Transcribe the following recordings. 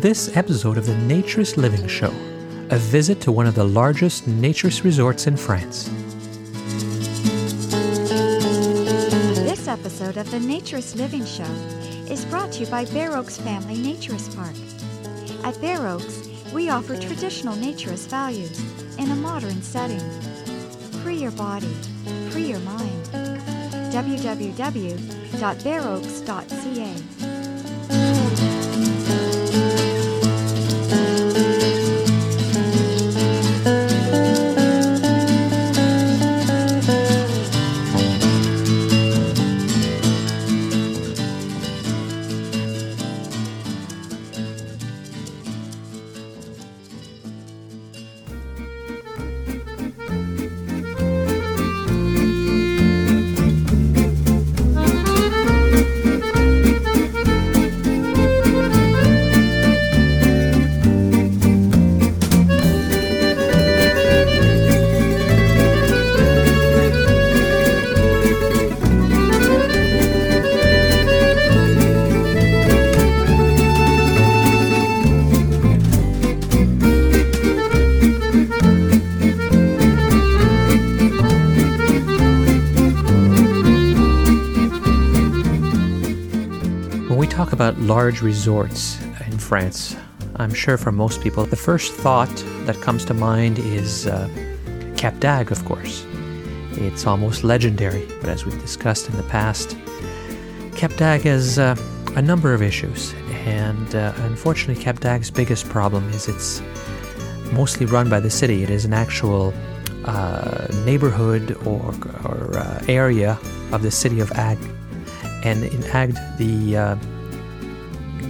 This episode of the Naturist Living Show, a visit to one of the largest naturist resorts in France. This episode of the Naturist Living Show is brought to you by Bare Oaks Family Naturist Park. At Bare Oaks, we offer traditional naturist values in a modern setting. Free your body, free your mind. www.bareoaks.ca. about large resorts in France, I'm sure for most people, the first thought that comes to mind is uh, Cap d'Agde, of course. It's almost legendary, but as we've discussed in the past, Cap d'Agde has uh, a number of issues, and uh, unfortunately, Cap d'Agde's biggest problem is it's mostly run by the city. It is an actual uh, neighborhood or, or uh, area of the city of Agde. And in Agde, the, uh,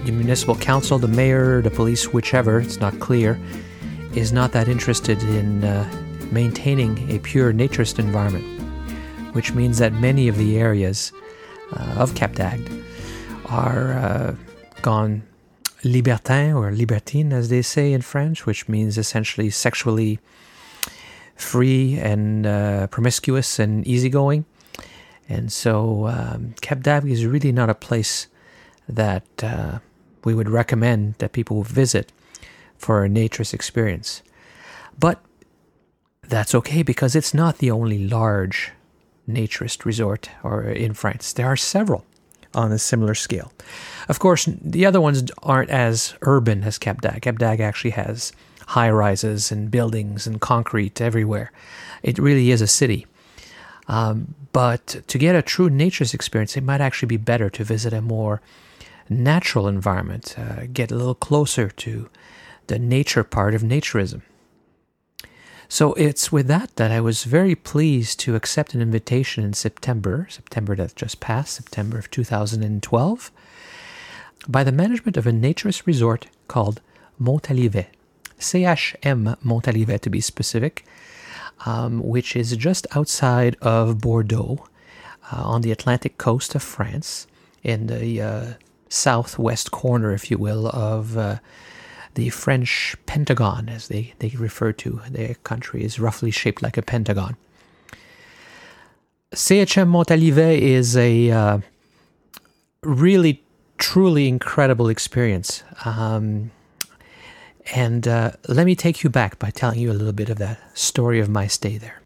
the municipal council, the mayor, the police, whichever, it's not clear, is not that interested in uh, maintaining a pure naturist environment, which means that many of the areas uh, of Cap d'Agde are uh, gone libertin or libertine, as they say in French, which means essentially sexually free and uh, promiscuous and easygoing. And so um, Cap is really not a place that uh, we would recommend that people visit for a naturist experience. But that's okay because it's not the only large naturist resort or in France. There are several on a similar scale. Of course, the other ones aren't as urban as Cap d'Agde. Cap actually has high rises and buildings and concrete everywhere. It really is a city. Um, but to get a true naturist experience, it might actually be better to visit a more natural environment, uh, get a little closer to the nature part of naturism. So it's with that that I was very pleased to accept an invitation in September, September that just passed, September of 2012, by the management of a naturist resort called Montalivet, CHM Montalivet to be specific, um, which is just outside of Bordeaux uh, on the Atlantic coast of France, in the uh, southwest corner, if you will, of uh, the French Pentagon, as they, they refer to their country, is roughly shaped like a pentagon. CHM Montalivet is a uh, really, truly incredible experience. Um, and uh, let me take you back by telling you a little bit of that story of my stay there.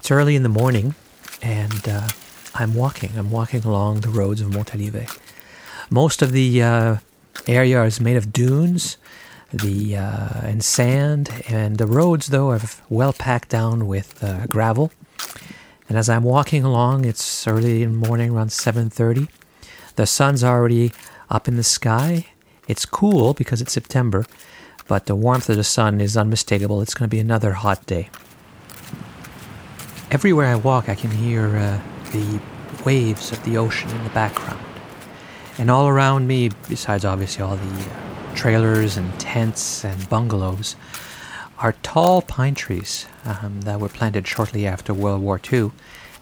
It's early in the morning, and uh, I'm walking. I'm walking along the roads of Montalivet. Most of the uh, area is made of dunes, the uh, and sand, and the roads, though, are well packed down with uh, gravel. And as I'm walking along, it's early in the morning, around 7:30. The sun's already up in the sky. It's cool because it's September, but the warmth of the sun is unmistakable. It's going to be another hot day. Everywhere I walk, I can hear uh, the waves of the ocean in the background. And all around me, besides obviously all the uh, trailers and tents and bungalows, are tall pine trees um, that were planted shortly after World War II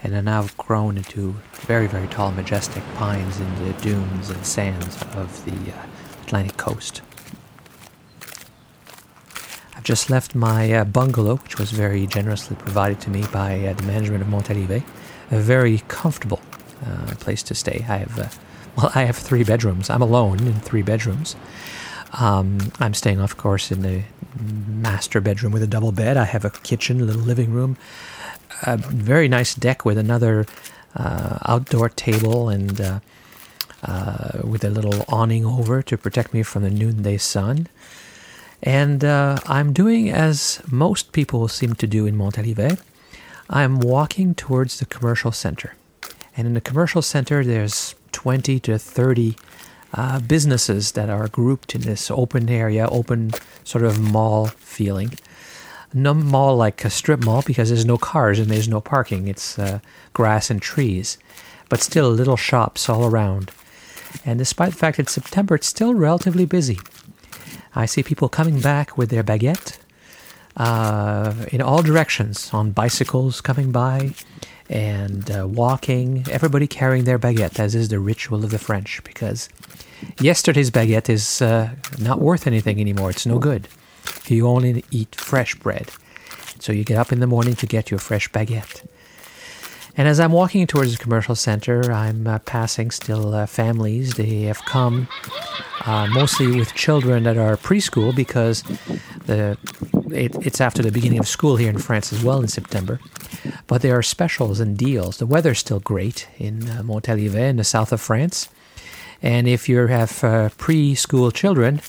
and are now grown into very, very tall, majestic pines in the dunes and sands of the uh, Atlantic coast. Just left my uh, bungalow, which was very generously provided to me by uh, the management of Montalivet. A very comfortable uh, place to stay. I have, uh, well, I have three bedrooms. I'm alone in three bedrooms. Um, I'm staying, of course, in the master bedroom with a double bed. I have a kitchen, a little living room, a very nice deck with another uh, outdoor table and uh, uh, with a little awning over to protect me from the noonday sun. And uh, I'm doing as most people seem to do in Montalivet. I'm walking towards the commercial center. And in the commercial center, there's 20 to 30 uh, businesses that are grouped in this open area, open sort of mall feeling. No mall like a strip mall because there's no cars and there's no parking. It's uh, grass and trees, but still little shops all around. And despite the fact it's September, it's still relatively busy. I see people coming back with their baguette uh, in all directions on bicycles coming by and uh, walking, everybody carrying their baguette, as is the ritual of the French, because yesterday's baguette is uh, not worth anything anymore. It's no good. You only eat fresh bread. So you get up in the morning to get your fresh baguette. And as I'm walking towards the commercial center, I'm uh, passing still uh, families. They have come uh, mostly with children that are preschool because the it, it's after the beginning of school here in France as well in September. But there are specials and deals. The weather's still great in uh, Montalivet in the south of France. And if you have uh, preschool children,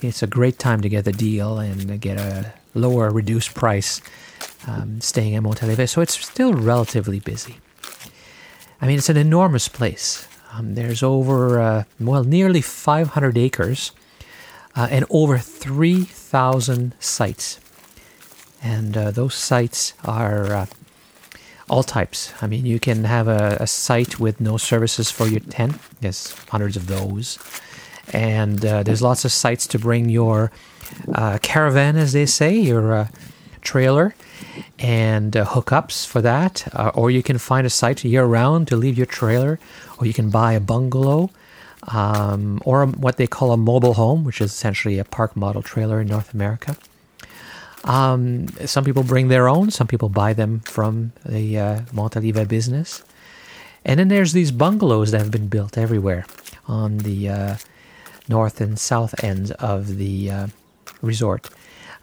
it's a great time to get the deal and get a lower, reduced price um, staying at Montalivet. So it's still relatively busy. I mean, it's an enormous place. Um, there's over, uh, well, nearly 500 acres uh, and over 3,000 sites. And uh, those sites are uh, all types. I mean, you can have a, a, site with no services for your tent. There's hundreds of those. And uh, there's lots of sites to bring your uh, caravan, as they say, your trailer, and uh, hookups for that. Uh, or you can find a site year round to leave your trailer, or you can buy a bungalow. Um, or what they call a mobile home, which is essentially a park model trailer in North America. Um, some people bring their own, some people buy them from the uh, business. And then there's these bungalows that have been built everywhere on the uh, north and south ends of the uh, resort.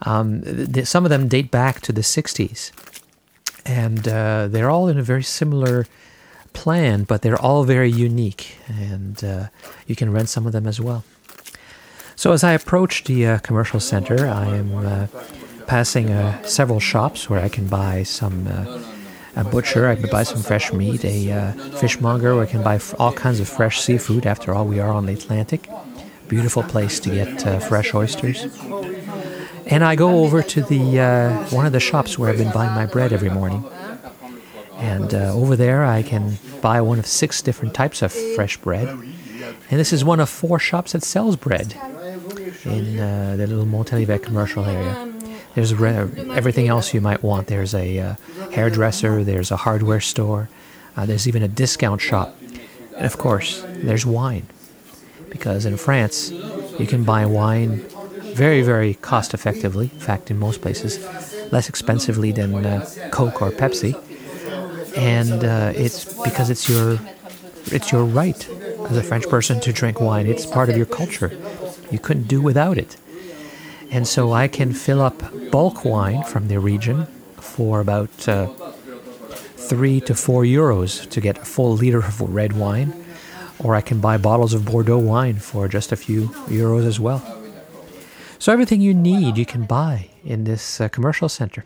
Um, th- some of them date back to the 60s. And uh, they're all in a very similar plan, but they're all very unique. And uh, you can rent some of them as well. So as I approach the uh, commercial center, I am passing uh, several shops where I can buy some uh, a butcher, I can buy some fresh meat, a uh, fishmonger where I can buy f- all kinds of fresh seafood. After all, we are on the Atlantic. Beautiful place to get uh, fresh oysters. And I go over to the uh, one of the shops where I've been buying my bread every morning. And uh, over there, I can buy one of six different types of fresh bread. And this is one of four shops that sells bread in the little Montalivet commercial area. There's everything else you might want. There's a uh, hairdresser, there's a hardware store, uh, there's even a discount shop. And of course, there's wine. Because in France, you can buy wine very, very cost effectively. In fact, in most places, less expensively than uh, Coke or Pepsi. And uh, it's because it's your, it's your right as a French person to drink wine. It's part of your culture. You couldn't do without it. And so I can fill up bulk wine from the region for about uh, three to four euros to get a full liter of red wine, or I can buy bottles of Bordeaux wine for just a few euros as well. So everything you need you can buy in this uh, commercial center.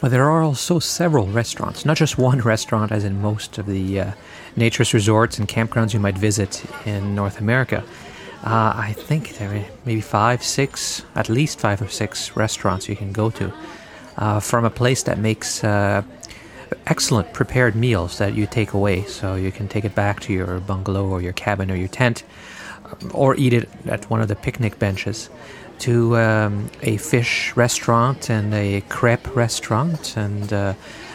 But there are also several restaurants, not just one restaurant, as in most of the uh, naturist resorts and campgrounds you might visit in North America. Uh, I think there are maybe five, six, at least five or six restaurants you can go to uh, from a place that makes uh, excellent prepared meals that you take away. So you can take it back to your bungalow or your cabin or your tent or eat it at one of the picnic benches. To um, a fish restaurant and a crepe restaurant and uh,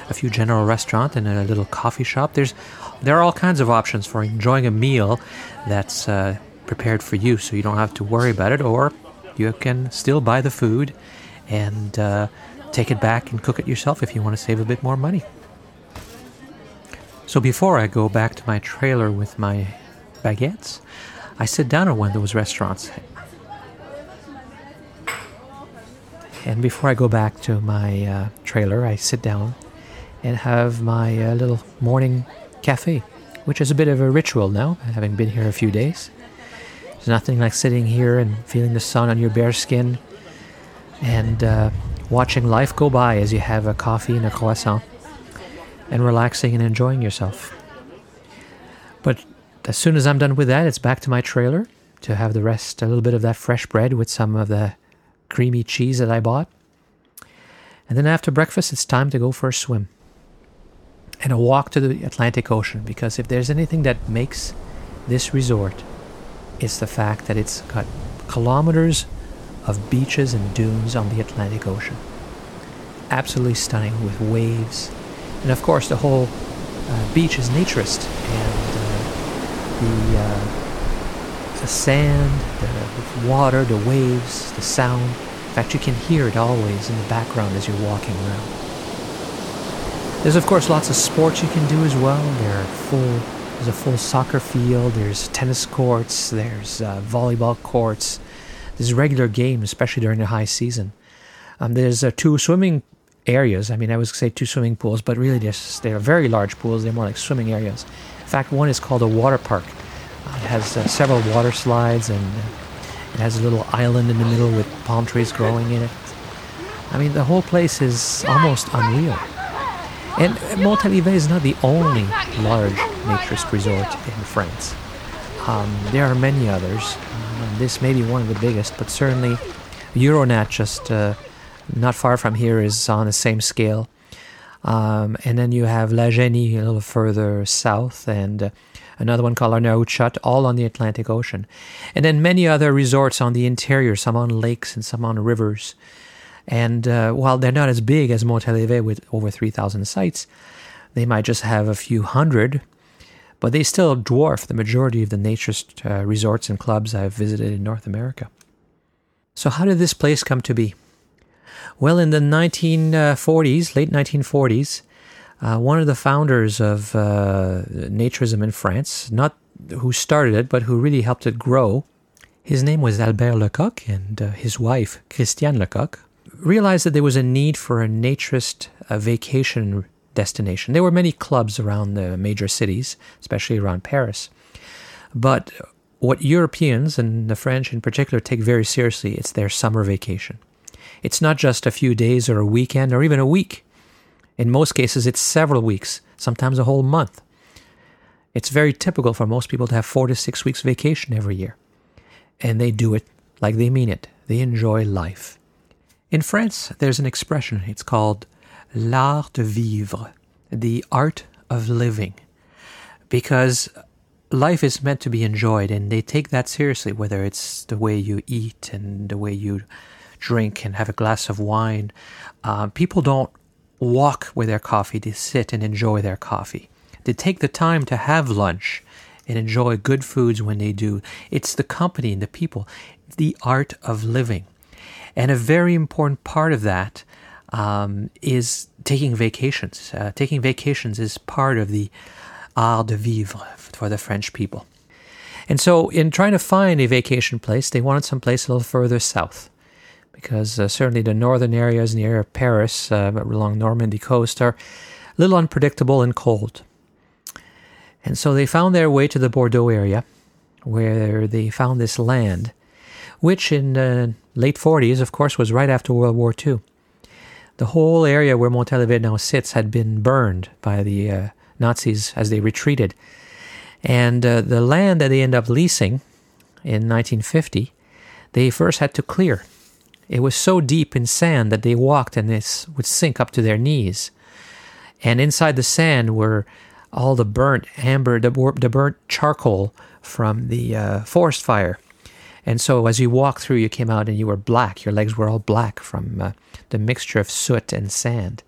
a few general restaurant and a little coffee shop. There's there are all kinds of options for enjoying a meal that's uh, prepared for you so you don't have to worry about it, or You can still buy the food and uh, take it back and cook it yourself if you want to save a bit more money. So before I go back to my trailer with my baguettes, I sit down at one of those restaurants. And before I go back to my uh, trailer, I sit down and have my uh, little morning cafe, which is a bit of a ritual now, having been here a few days. There's nothing like sitting here and feeling the sun on your bare skin and uh, watching life go by as you have a coffee and a croissant and relaxing and enjoying yourself. But as soon as I'm done with that, it's back to my trailer to have the rest, a little bit of that fresh bread with some of the creamy cheese that I bought. And then after breakfast, it's time to go for a swim and a walk to the Atlantic Ocean because if there's anything that makes this resort, it's the fact that it's got kilometers of beaches and dunes on the Atlantic Ocean. Absolutely stunning with waves. And of course, the whole uh, beach is naturist. And the, uh, the sand, the water, the waves, the sound. In fact, you can hear it always in the background as you're walking around. There's of course lots of sports you can do as well. There are full, there's a full soccer field. There's tennis courts. There's uh, volleyball courts. There's regular games, especially during the high season. Um, there's uh, two swimming areas. I mean, I would say two swimming pools, but really just, they're very large pools. They're more like swimming areas. In fact, one is called a water park. Uh, it has uh, several water slides and uh, it has a little island in the middle with palm trees growing in it. I mean, the whole place is almost unreal. And Montalivet is not the only large naturist resort in France. Um, there are many others. Uh, this may be one of the biggest, but certainly Euronat, just uh, not far from here, is on the same scale. Um, and then you have La Jenny a little further south, and uh, another one called Arnaoutchot, all on the Atlantic Ocean. And then many other resorts on the interior, some on lakes and some on rivers. And uh, while they're not as big as Montalivet with over 3,000 sites, they might just have a few hundred, but they still dwarf the majority of the naturist uh, resorts and clubs I've visited in North America. So, how did this place come to be? Well, in the 1940s, late 1940s, uh, one of the founders of uh, naturism in France, not who started it, but who really helped it grow, his name was Albert Lecoq, and uh, his wife, Christiane Lecoq, realized that there was a need for a naturist a vacation destination. There were many clubs around the major cities, especially around Paris. But what Europeans, and the French in particular, take very seriously, it's their summer vacation. It's not just a few days or a weekend or even a week. In most cases, it's several weeks, sometimes a whole month. It's very typical for most people to have four to six weeks vacation every year. And they do it like they mean it. They enjoy life. In France, there's an expression. It's called l'art de vivre, the art of living, because life is meant to be enjoyed, and they take that seriously, whether it's the way you eat and the way you drink and have a glass of wine. Uh, people don't walk with their coffee, they sit and enjoy their coffee. They take the time to have lunch and enjoy good foods when they do. It's the company and the people, the art of living. And a very important part of that um, is taking vacations. Uh, taking vacations is part of the art de vivre for the French people. And so, in trying to find a vacation place, they wanted some place a little further south. Because uh, certainly the northern areas near Paris, uh, along Normandy coast, are a little unpredictable and cold. And so they found their way to the Bordeaux area, where they found this land which in the late 40s, of course, was right after World War II. The whole area where Montalivet now sits had been burned by the uh, Nazis as they retreated. And uh, the land that they ended up leasing in 1950, they first had to clear. It was so deep in sand that they walked and this would sink up to their knees. And inside the sand were all the burnt amber, the, the burnt charcoal from the uh, forest fire. And so as you walked through, you came out and you were black. Your legs were all black from uh, the mixture of soot and sand.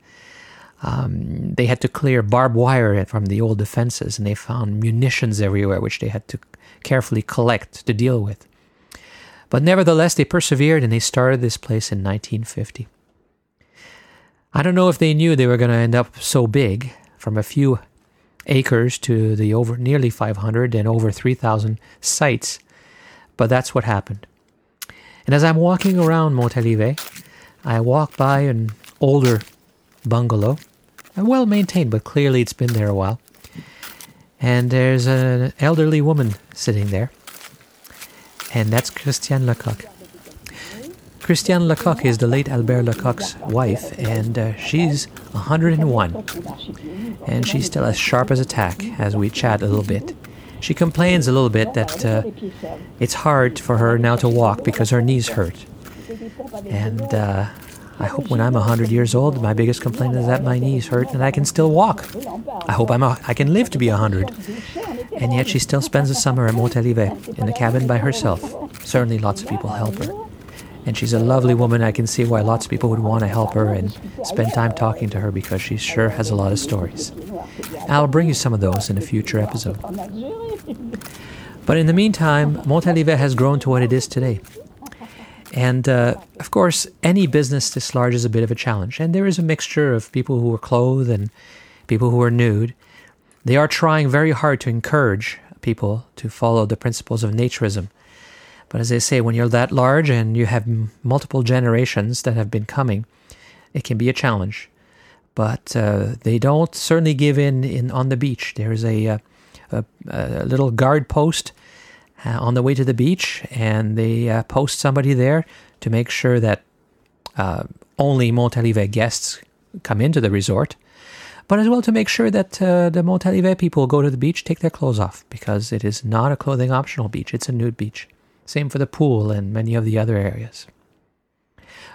Um, they had to clear barbed wire from the old defenses, and they found munitions everywhere, which they had to carefully collect to deal with. But nevertheless, they persevered and they started this place in 1950. I don't know if they knew they were going to end up so big from a few acres to the over nearly 500 and over 3,000 sites, but that's what happened. And as I'm walking around Montalivet, I walk by an older bungalow, well maintained, but clearly it's been there a while. And there's an elderly woman sitting there, and that's Christiane Lecoq. Christiane Lecoq is the late Albert Lecoq's wife, and uh, she's 101. And she's still as sharp as a tack as we chat a little bit. She complains a little bit that uh, it's hard for her now to walk because her knees hurt. And uh, I hope when I'm 100 years old, my biggest complaint is that my knees hurt and I can still walk. I hope I'm a, I can live to be 100. And yet she still spends the summer at Montalivet in a cabin by herself. Certainly lots of people help her and she's a lovely woman. I can see why lots of people would want to help her and spend time talking to her because she sure has a lot of stories. I'll bring you some of those in a future episode. But in the meantime, Montalivet has grown to what it is today. And uh, of course, any business this large is a bit of a challenge. And there is a mixture of people who are clothed and people who are nude. They are trying very hard to encourage people to follow the principles of naturism but as I say, when you're that large and you have multiple generations that have been coming, it can be a challenge. But uh, they don't certainly give in, in on the beach. There's a, uh, a, a little guard post uh, on the way to the beach, and they uh, post somebody there to make sure that uh, only Montalivet guests come into the resort, but as well to make sure that uh, the Montalivet people go to the beach, take their clothes off, because it is not a clothing optional beach, it's a nude beach. Same for the pool and many of the other areas.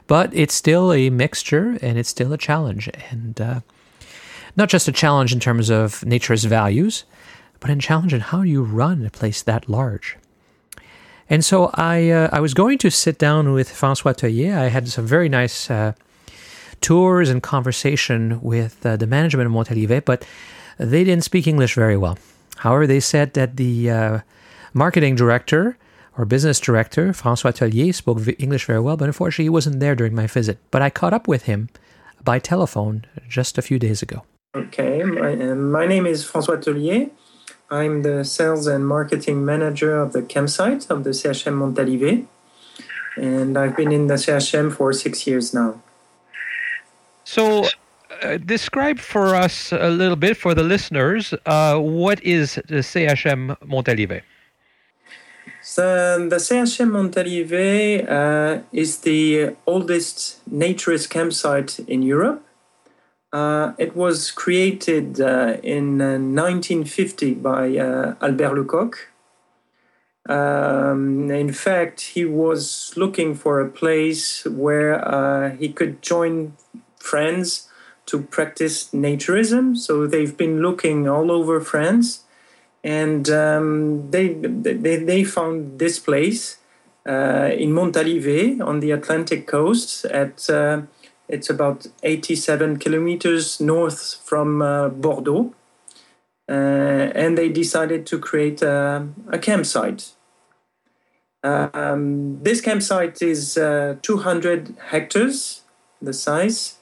But it's still a mixture and it's still a challenge. And uh, not just a challenge in terms of nature's values, but a challenge in how do you run a place that large. And so I, uh, I was going to sit down with Francois Tellier. I had some very nice uh, tours and conversation with uh, the management of Montalivet, but they didn't speak English very well. However, they said that the uh, marketing director or business director, Francois Tellier, spoke English very well, but unfortunately he wasn't there during my visit. But I caught up with him by telephone just a few days ago. Okay, my, my name is Francois Tellier. I'm the sales and marketing manager of the campsite of the CHM Montalivet. And I've been in the CHM for six years now. So, uh, describe for us a little bit for the listeners uh, what is the CHM Montalivet? So the CHM Montalivet uh, is the oldest naturist campsite in Europe. Uh, it was created uh, in 1950 uh, by Albert Lecoq. Um, in fact, he was looking for a place where he could join friends to practice naturism. So they've been looking all over France and um, they, they they found this place uh, in Montalivet on the Atlantic coast. At uh, it's about 87 kilometers north from uh, Bordeaux, uh, and they decided to create a, a campsite. Um, this campsite is uh, 200 hectares, the size,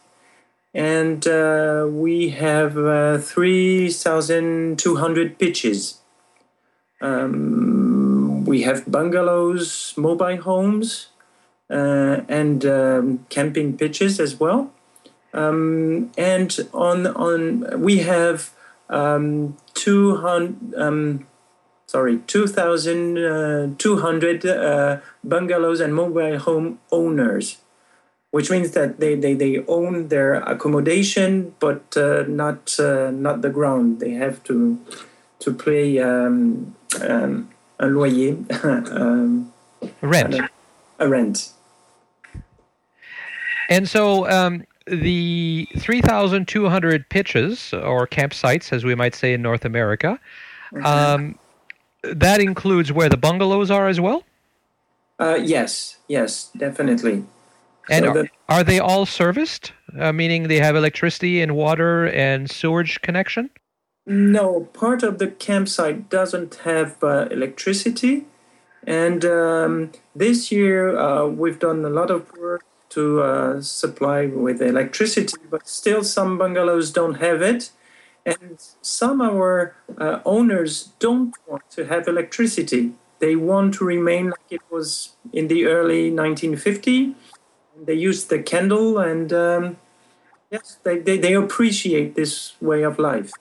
and uh, we have uh, 3,200 pitches. Um, we have bungalows, mobile homes, and um, camping pitches as well. Um, and on on we have um, 200 um, sorry 2200 uh, bungalows and mobile home owners which means that they, they, they own their accommodation, but uh, not uh, not the ground. They have to to pay um, um, a loyer, um, rent, a, a, rent. And so um, the three thousand two hundred pitches or campsites, as we might say in North America, um, that includes where the bungalows are as well. Uh, yes, yes, definitely. And so are, are, they all serviced? Uh, meaning they have electricity and water and sewage connection? No, part of the campsite doesn't have uh, electricity, And um, this year, uh, we've done a lot of work to uh, supply with electricity, but still some bungalows don't have it. And some of our uh, owners don't want to have electricity. They want to remain like it was in the early 1950. They use the candle, and um, yes, they, they, they appreciate this way of life.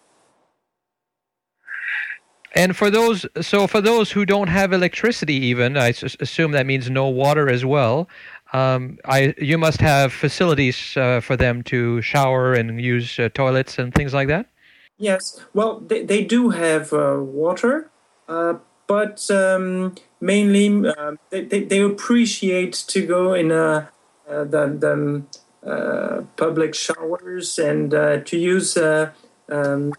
And for those, so for those who don't have electricity, even I assume that means no water as well. Um, I you must have facilities uh, for them to shower and use uh, toilets and things like that. Yes, well, they, they do have uh, water, uh, but um, mainly uh, they, they, they appreciate to go in uh, the, the public showers and to use um,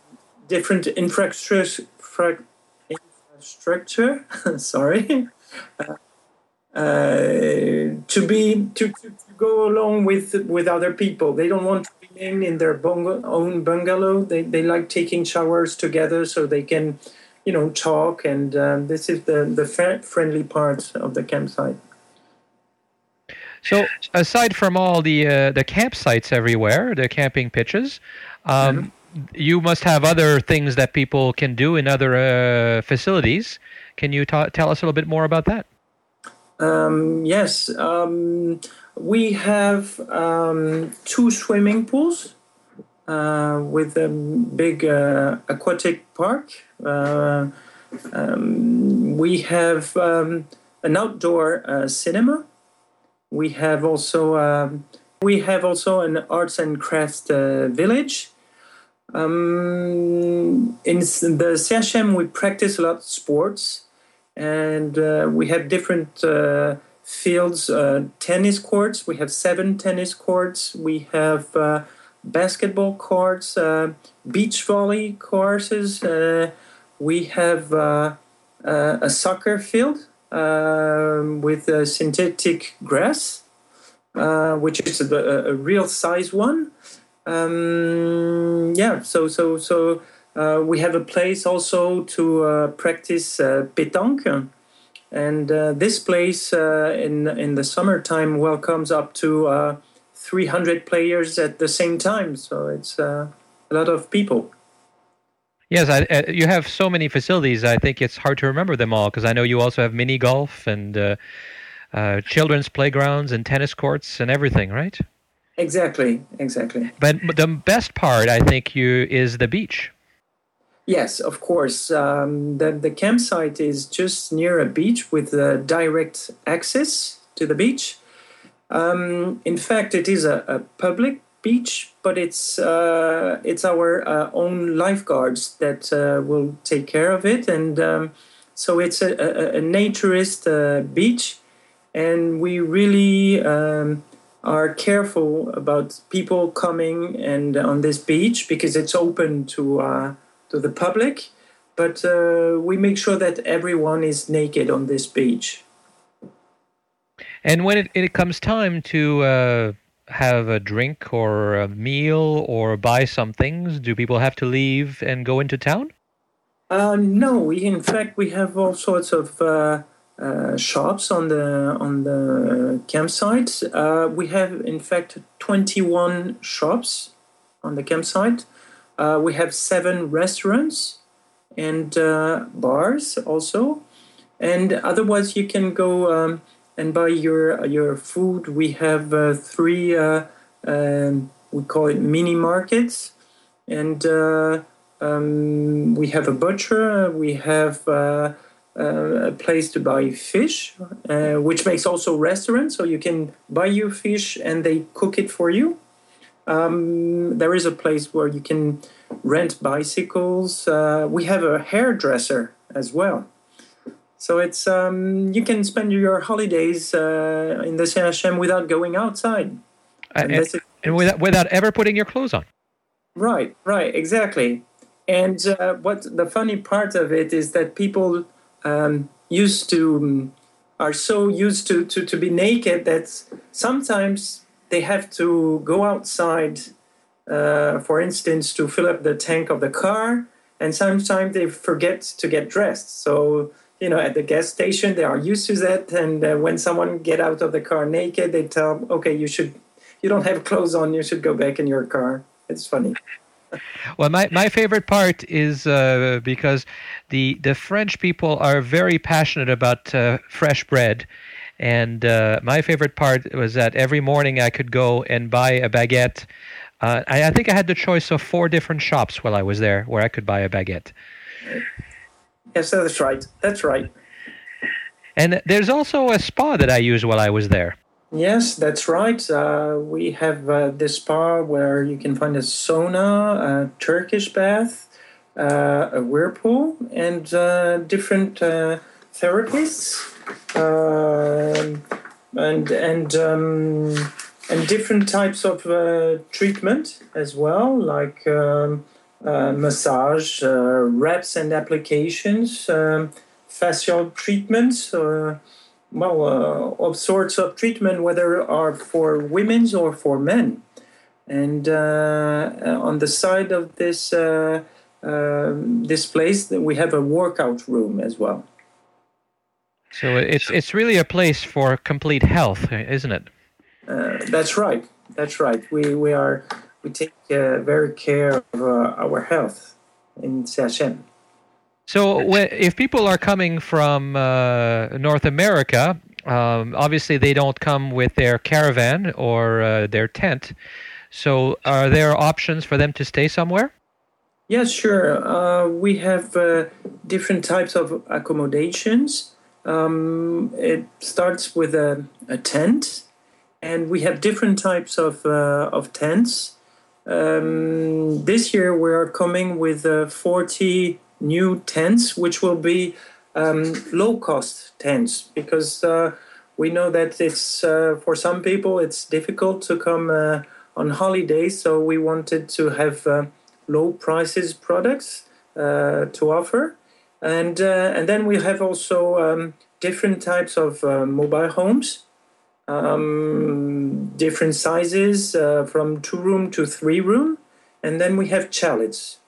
different infrastructure infrastructure. sorry. Uh, to be to, to, to, go along with with other people. They don't want to remain in their own bungalow. They they like taking showers together so they can, you know, talk. And um, this is the the friendly part of the campsite. So, aside from all the uh, the campsites everywhere, the camping pitches, um, mm-hmm you must have other things that people can do in other uh, facilities. Can you ta- tell us a little bit more about that? Um, yes, um, we have um, two swimming pools uh, with a big uh, aquatic park. Uh, um, we have um, an outdoor uh, cinema. We have also um, we have also an arts and crafts uh, village in the CHM, we practice a lot of sports, and uh, we have different uh, fields. Uh, tennis courts. We have seven tennis courts. We have uh, basketball courts, uh, beach volley courses. Uh, we have a soccer field with synthetic grass, which is a, a real size one um, yeah, so so so uh, we have a place also to uh, practice uh, pétanque, and uh, this place uh, in in the summertime welcomes up to uh, 300 players at the same time. So it's a lot of people. Yes, I, you have so many facilities. I think it's hard to remember them all because I know you also have mini golf and children's playgrounds and tennis courts and everything, right? Exactly, exactly. But the best part, I think, you is the beach. Yes, of course. Um, the the campsite is just near a beach with a direct access to the beach. Um, in fact, it is a, a, public beach, but it's uh, it's our uh, own lifeguards that uh, will take care of it, and um, so it's a, a, a naturist uh, beach, and we really um, are careful about people coming and on this beach because it's open to uh, to the public, but uh, we make sure that everyone is naked on this beach. And when it, it comes time to uh, have a drink or a meal or buy some things, do people have to leave and go into town? Uh, no, we in fact we have all sorts of uh, uh, shops on the on the campsite. Uh, we have in fact 21 shops on the campsite. Uh, we have seven restaurants and uh, bars also, and otherwise you can go um, and buy your your food. We have uh, three. Um, we call it mini markets, and um, we have a butcher. We have uh, a place to buy fish, uh, which makes also restaurants. So you can buy your fish and they cook it for you. Um, there is a place where you can rent bicycles. Uh, we have a hairdresser as well. So it's um, you can spend your holidays uh, in the CHM without going outside. Uh, and, and, and without, without ever putting your clothes on. Right, right, exactly. And uh, what the funny part of it is that people um, used to um, are so used to, to to be naked that sometimes they have to go outside, uh, for instance, to fill up the tank of the car, and sometimes they forget to get dressed. So you know, at the gas station, they are used to that. And uh, when someone get out of the car naked, they tell, okay, you should, you don't have clothes on, you should go back in your car. It's funny. Well, my, my favorite part is uh, because the the French people are very passionate about uh, fresh bread, and uh, my favorite part was that every morning I could go and buy a baguette. Uh, I, I think I had the choice of four different shops while I was there where I could buy a baguette. Yes, that's right. That's right. And there's also a spa that I used while I was there. Yes, that's right. Uh, we have uh, this spa where you can find a sauna, a Turkish bath, uh, a whirlpool, and uh, different uh, therapists, um, and and um, and different types of uh, treatment as well, like um, massage, reps and applications, um, facial treatments well, uh, all sorts of treatment, whether are for women's or for men. And uh, on the side of this uh, this place, we have a workout room as well. So it's it's really a place for complete health, isn't it? Uh, that's right. That's right. We we are we take uh, very care of uh, our health in CHM. So, if people are coming from uh, North America, um, obviously they don't come with their caravan or uh, their tent. So, are there options for them to stay somewhere? Yes, sure. Uh, we have uh, different types of accommodations. Um, it starts with a, a, tent, and we have different types of, uh, of tents. Um, this year, we are coming with uh, 40 new tents, which will be um, low cost tents, because uh, we know that it's uh, for some people it's difficult to come uh, on holidays. So we wanted to have uh, low prices products to offer, and uh, and then we have also um, different types of mobile homes. Um, different sizes from two room to three room, and then we have chalets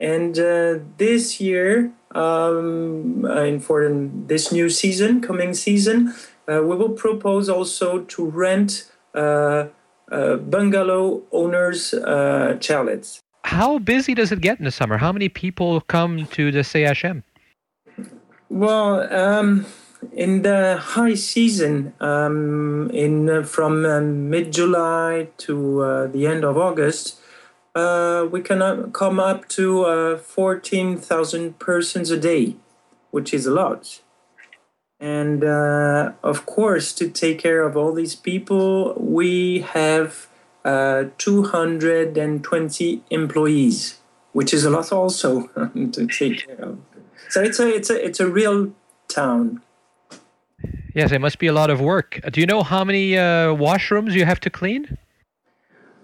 and uh, this year, um, for this new season, coming season, uh, we will propose also to rent uh, uh bungalow owners' uh, chalets. How busy does it get in the summer? How many people come to the CHM? Well, um, in the high season, um, in uh, from um, mid July to the end of August, uh, we can come up to uh, 14,000 persons a day, which is a lot. And uh, of course, to take care of all these people, we have uh, 220 employees, which is a lot also to take care of. So it's a it's a it's a real town. Yes, it must be a lot of work. Do you know how many uh, washrooms you have to clean?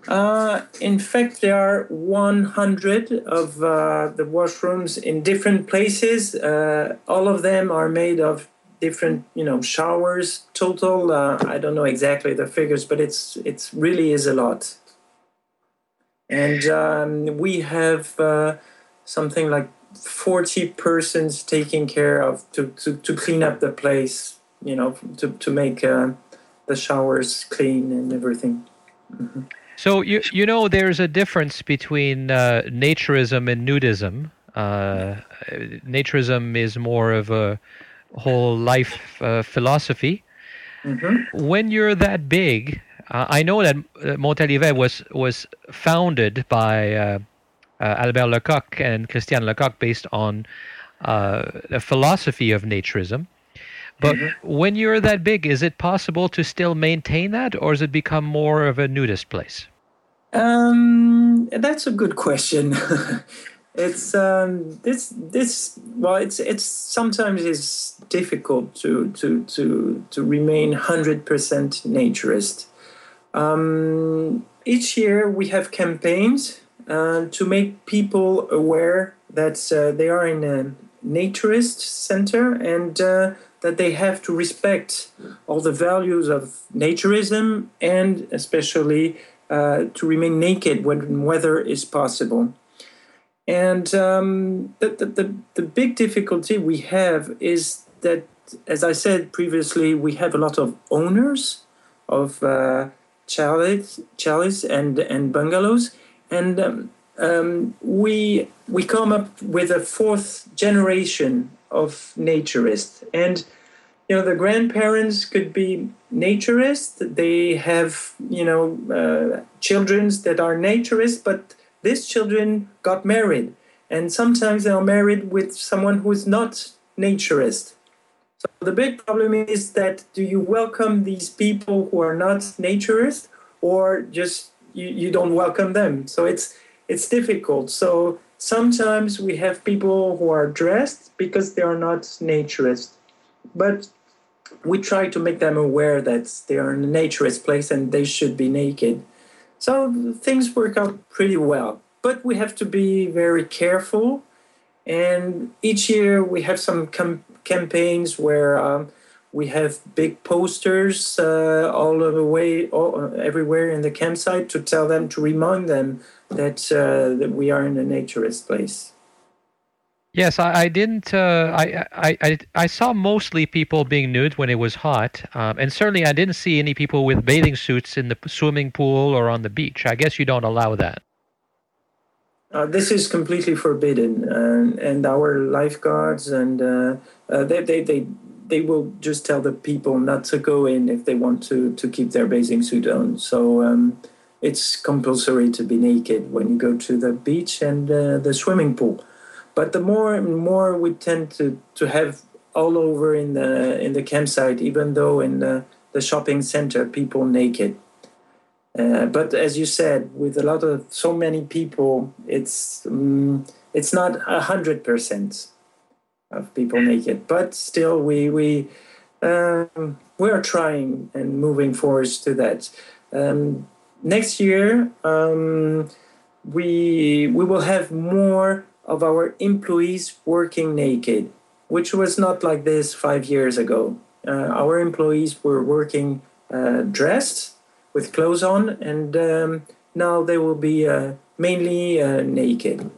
Uh, in fact, there are 100 of uh, the washrooms in different places. Uh, all of them are made of different, you know, showers. Total, uh, I don't know exactly the figures, but it's it's really is a lot. And um, we have uh, something like 40 persons taking care of to, to, to clean up the place, you know, to, to make uh, the showers clean and everything. Mm-hmm. So you you know there's a difference between uh, naturism and nudism. Uh, naturism is more of a whole life uh, philosophy. Mm-hmm. When you're that big, uh, I know that uh, Montalivet was was founded by uh, Albert Lecoq and Christiane Lecoq based on a philosophy of naturism. But mm-hmm. when you're that big, is it possible to still maintain that, or has it become more of a nudist place? Um, that's a good question. it's um, this this well, it's it's sometimes it's difficult to to to to remain hundred percent naturist. Um, each year we have campaigns uh, to make people aware that uh, they are in a naturist center and uh, that they have to respect all the values of naturism and especially uh, to remain naked when weather is possible. And um, the, the, the, the big difficulty we have is that, as I said previously, we have a lot of owners of uh, chalets, and, and bungalows. And um, um, we, we come up with a fourth generation of naturists. And you know the grandparents could be naturists they have you know uh, childrens that are naturists but these children got married and sometimes they are married with someone who is not naturist. So the big problem is that do you welcome these people who are not naturist or just you, you don't welcome them? So it's it's difficult. So sometimes we have people who are dressed because they are not naturist but we try to make them aware that they are in a naturist place and they should be naked. So things work out pretty well. But we have to be very careful. And each year we have some com- campaigns where um, we have big posters uh, all the way, all, everywhere in the campsite to tell them, to remind them that, uh, that we are in a naturist place. Yes, I, I didn't. Uh, I, I, I saw mostly people being nude when it was hot, um, and certainly I didn't see any people with bathing suits in the swimming pool or on the beach. I guess you don't allow that. Uh, this is completely forbidden, uh, and our lifeguards and uh, uh, they, they they they will just tell the people not to go in if they want to to keep their bathing suit on. So. Um, it's compulsory to be naked when you go to the beach and uh, the swimming pool but the more and more we tend to, to have all over in the in the campsite, even though in the, the shopping center people naked. Uh, but as you said, with a lot of so many people, it's um, it's not a hundred percent of people naked. But still, we we um, we are trying and moving forward to that. Um, next year, um, we we will have more of our employees working naked, which was not like this five years ago. Uh, our employees were working uh, dressed with clothes on, and um, now they will be uh, mainly uh, naked.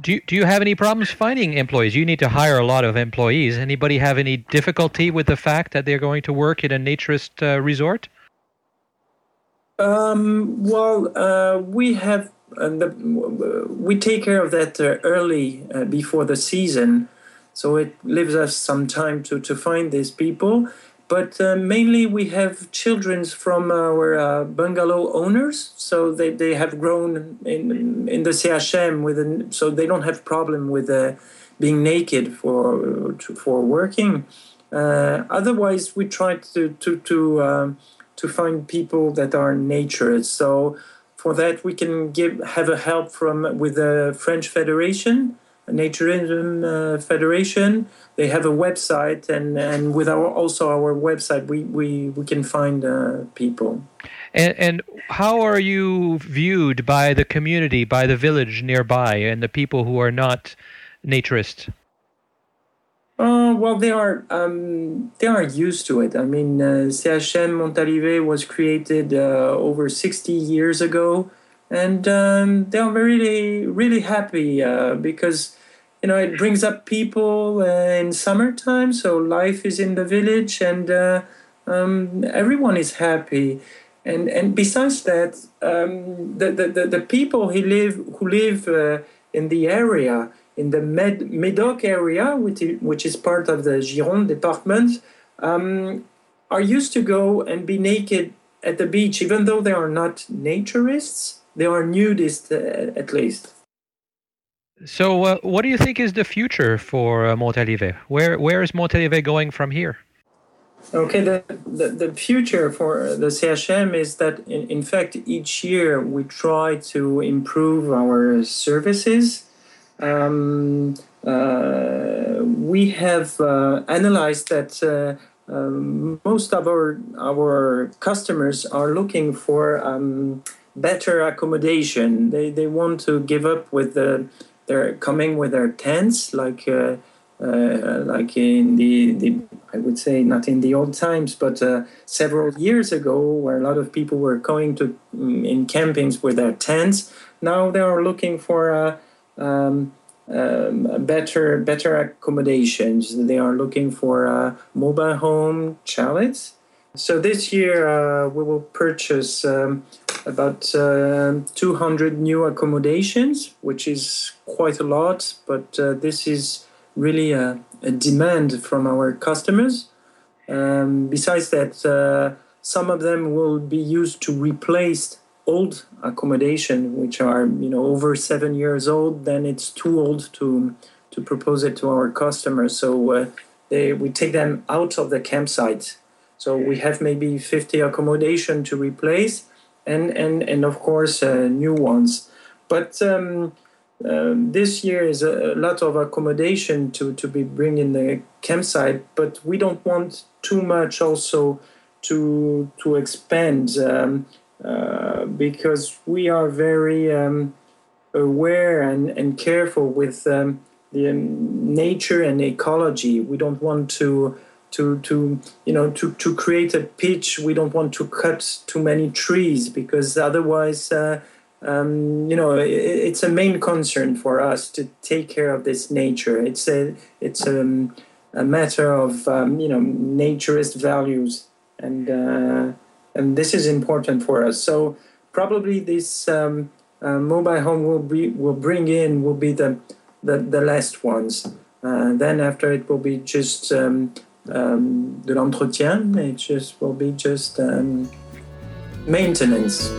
Do you, do you have any problems finding employees? You need to hire a lot of employees. Anybody have any difficulty with the fact that they're going to work in a naturist uh, resort? Um, well, uh, we have and the, we take care of that uh, early uh, before the season, so it leaves us some time to, to find these people. But uh, mainly we have children from our uh, bungalow owners, so they, they have grown in in the CHM with so they don't have problem with uh, being naked for to, for working. Uh, otherwise, we try to to to to find people that are naturists. So for that, we can give have a help from with the French Federation, Naturism uh, Federation. They have a website, and, and with our also our website, we we, we can find uh, people. And, and how are you viewed by the community, by the village nearby, and the people who are not naturists? Uh, well, they are um, they are used to it. I mean, uh, CHM Montalivet was created uh, over sixty years ago, and um, they are really really happy uh, because you know it brings up people uh, in summertime. So life is in the village, and uh, um, everyone is happy. And and besides that, um, the, the, the the people who live who live uh, in the area in the Med- Médoc area, which is, which is part of the Gironde department, um, are used to go and be naked at the beach, even though they are not naturists, they are nudists uh, at least. So, uh, what do you think is the future for uh, Montalivet? Where where is Montalivet going from here? Okay, the, the, the future for the CHM is that, in, in fact, each year we try to improve our services um, uh, we have uh, analyzed that uh, um, most of our our customers are looking for um, better accommodation. They they want to give up with the they're coming with their tents like. Uh, uh, like in the, the, I would say not in the old times, but uh, several years ago, where a lot of people were going to mm, in campings with their tents. Now they are looking for um, um, better better accommodations. They are looking for uh, mobile home chalets. So this year uh, we will purchase um, about uh, 200 new accommodations, which is quite a lot. But uh, this is really a, a, demand from our customers. Um, besides that, uh, some of them will be used to replace old accommodation, which are you know over seven years old, then it's too old to to propose it to our customers. So uh, they, we take them out of the campsite. So we have maybe 50 accommodation to replace, and and and of course uh, new ones. But um, uh, this year is a, lot of accommodation to to be bring in the campsite, but we don't want too much also to to expand. Um, because we are very um, aware and, and careful with um, the um, nature and ecology. We don't want to to to you know to to create a pitch. We don't want to cut too many trees because otherwise. Uh, um, you know, it, it's a main concern for us to take care of this nature. It's a it's a, um, a matter of um, you know naturist values, and uh, and this is important for us. So probably this um, uh, mobile home will be will bring in will be the the, the last ones. Uh, then after it will be just um, um, de l'entretien. It just will be just um, maintenance.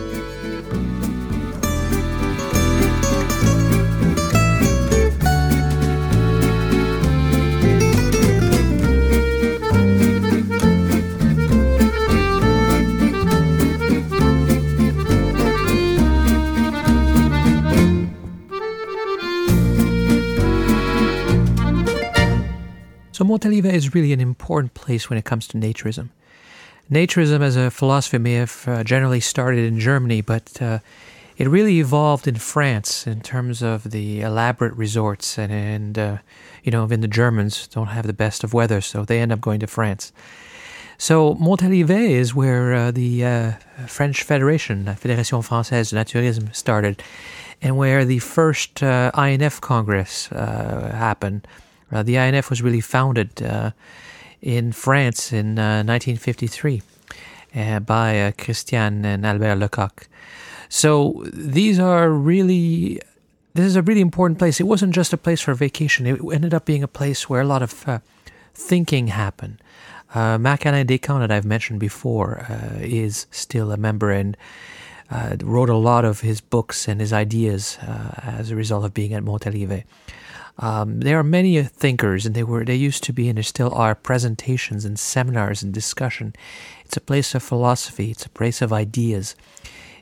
Montalivet is really an important place when it comes to naturism. Naturism as a philosophy may have uh, generally started in Germany, but uh, it really evolved in France in terms of the elaborate resorts, and, and uh, you know, even the Germans don't have the best of weather, so they end up going to France. So Montalivet is where uh, the uh, French Federation, Fédération Française de Naturisme, started, and where the first uh, INF Congress happened uh, the INF was really founded uh, in France in 1953 uh, by Christiane and Albert Lecoq. So these are really this is a really important place. It wasn't just a place for vacation. It ended up being a place where a lot of uh, thinking happened. Uh, Marc-Alain Descamps, that I've mentioned before, uh, is still a member and uh, wrote a lot of his books and his ideas as a result of being at Montalivet. Um, there are many thinkers, and they were they used to be, and there still are presentations and seminars and discussion. It's a place of philosophy. It's a place of ideas.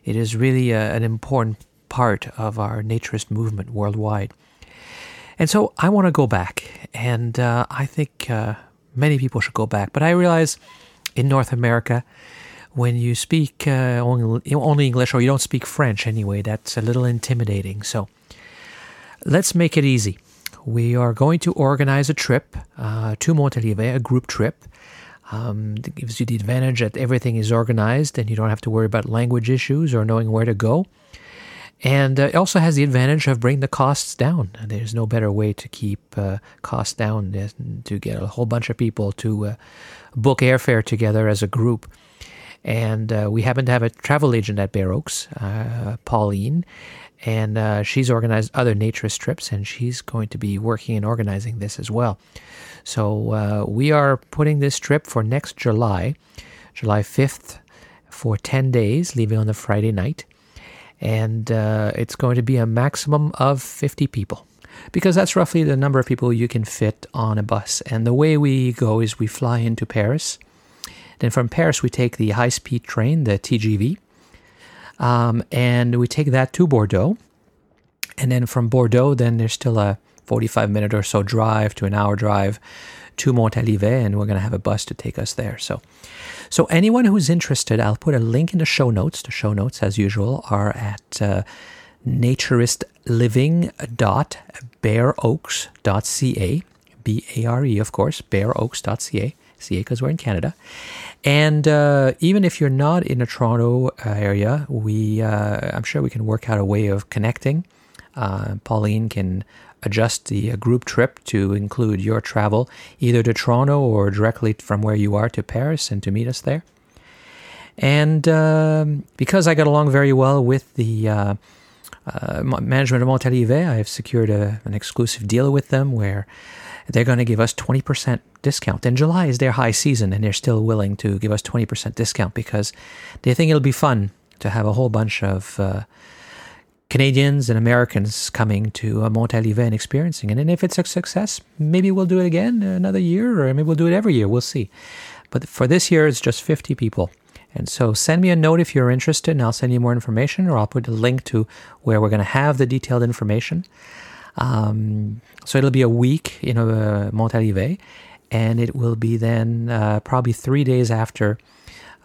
It is really a, an important part of our naturist movement worldwide. And so I want to go back, and uh, I think uh, many people should go back. But I realize in North America, when you speak uh, only, only English or you don't speak French anyway, that's a little intimidating. So let's make it easy we are going to organize a trip uh, to Montalivet, a group trip. Um, it gives you the advantage that everything is organized and you don't have to worry about language issues or knowing where to go. And uh, it also has the advantage of bringing the costs down. There's no better way to keep uh, costs down than to get a whole bunch of people to uh, book airfare together as a group. And uh, we happen to have a travel agent at Bare Oaks, uh, Pauline, and uh, she's organized other naturist trips, and she's going to be working and organizing this as well. So uh, we are putting this trip for next July, July 5th, for 10 days, leaving on the Friday night. And uh, it's going to be a maximum of 50 people because that's roughly the number of people you can fit on a bus. And the way we go is we fly into Paris. Then from Paris, we take the high speed train, the TGV um, and we take that to Bordeaux. And then from Bordeaux, then there's still a 45 minute or so drive to an hour drive to Montalivet, and we're going to have a bus to take us there. So, so anyone who's interested, I'll put a link in the show notes. The show notes, as usual, are at uh, naturistliving.bareoaks.ca, B A R E, of course, bareoaks.ca, CA because we're in Canada. And uh, even if you're not in the Toronto uh, area, we uh, I'm sure we can work out a way of connecting. Uh, Pauline can adjust the group trip to include your travel either to Toronto or directly from where you are to Paris and to meet us there. And um, because I got along very well with the uh, uh, management of Montalivet, I have secured a, an exclusive deal with them where they're going to give us 20% discount. And July is their high season, and they're still willing to give us 20% discount because they think it'll be fun to have a whole bunch of uh, Canadians and Americans coming to uh, Montalivet and experiencing it. And if it's a success, maybe we'll do it again another year, or maybe we'll do it every year. We'll see. But for this year, it's just 50 people. And so send me a note if you're interested, and I'll send you more information, or I'll put a link to where we're going to have the detailed information. Um, so it'll be a week in uh, Montalivet, and it will be then uh, probably three days after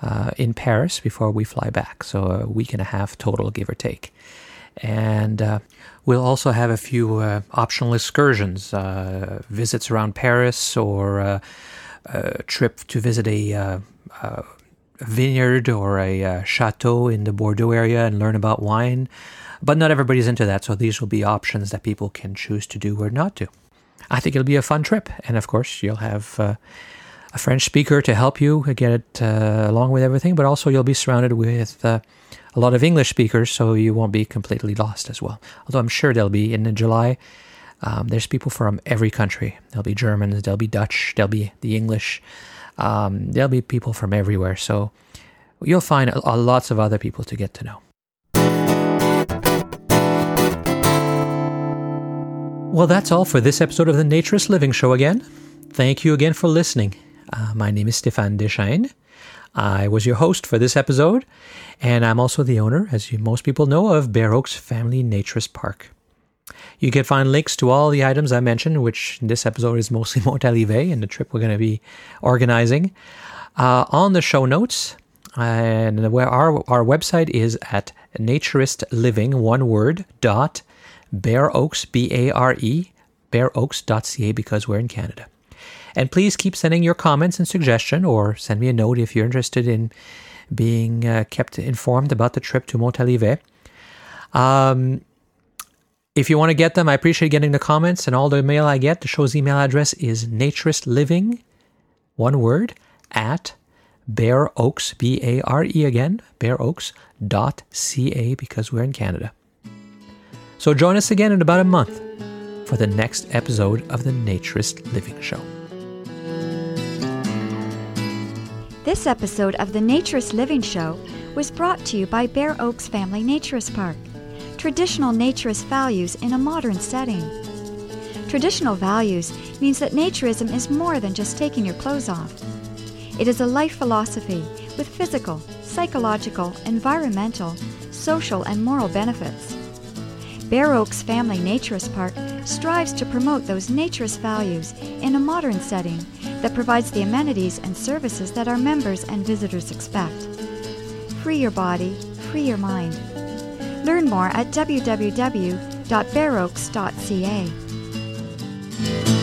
uh, in Paris before we fly back. So a week and a half total, give or take. And uh, we'll also have a few uh, optional excursions, uh, visits around Paris, or uh, a trip to visit a, vineyard or a chateau in the Bordeaux area and learn about wine. But not everybody's into that, so these will be options that people can choose to do or not do. I think it'll be a fun trip, and of course, you'll have a French speaker to help you get it along with everything, but also you'll be surrounded with a lot of English speakers, so you won't be completely lost as well. Although I'm sure there'll be in July. Um, there's people from every country. There'll be Germans, there'll be Dutch, there'll be the English. Um, there'll be people from everywhere. So you'll find a, a lots of other people to get to know. Well, that's all for this episode of the Naturist Living Show again. Thank you again for listening. Uh, my name is Stéphane Deschaines. I was your host for this episode, and I'm also the owner, as you, most people know, of Bare Oaks Family Naturist Park. You can find links to all the items I mentioned, which in this episode is mostly Montalivet and the trip we're going to be organizing, uh, on the show notes. And where our, our website is at naturistliving, one word, dot, Bare Oaks, B A R E, bareoaks.ca because we're in Canada. And please keep sending your comments and suggestion, or send me a note if you're interested in being uh, kept informed about the trip to Montalivet. Um, if you want to get them, I appreciate getting the comments and all the mail I get. The show's email address is naturistliving, one word, at Bare Oaks, B A R E again, Bare Oaks dot ca because we're in Canada. So join us again in about a month for the next episode of the Naturist Living Show. This episode of the Naturist Living Show was brought to you by Bare Oaks Family Naturist Park. Traditional naturist values in a modern setting. Traditional values means that naturism is more than just taking your clothes off. It is a life philosophy with physical, psychological, environmental, social, and moral benefits. Bare Oaks Family Naturist Park strives to promote those naturist values in a modern setting that provides the amenities and services that our members and visitors expect. Free your body, free your mind. Learn more at www.bareoaks.ca.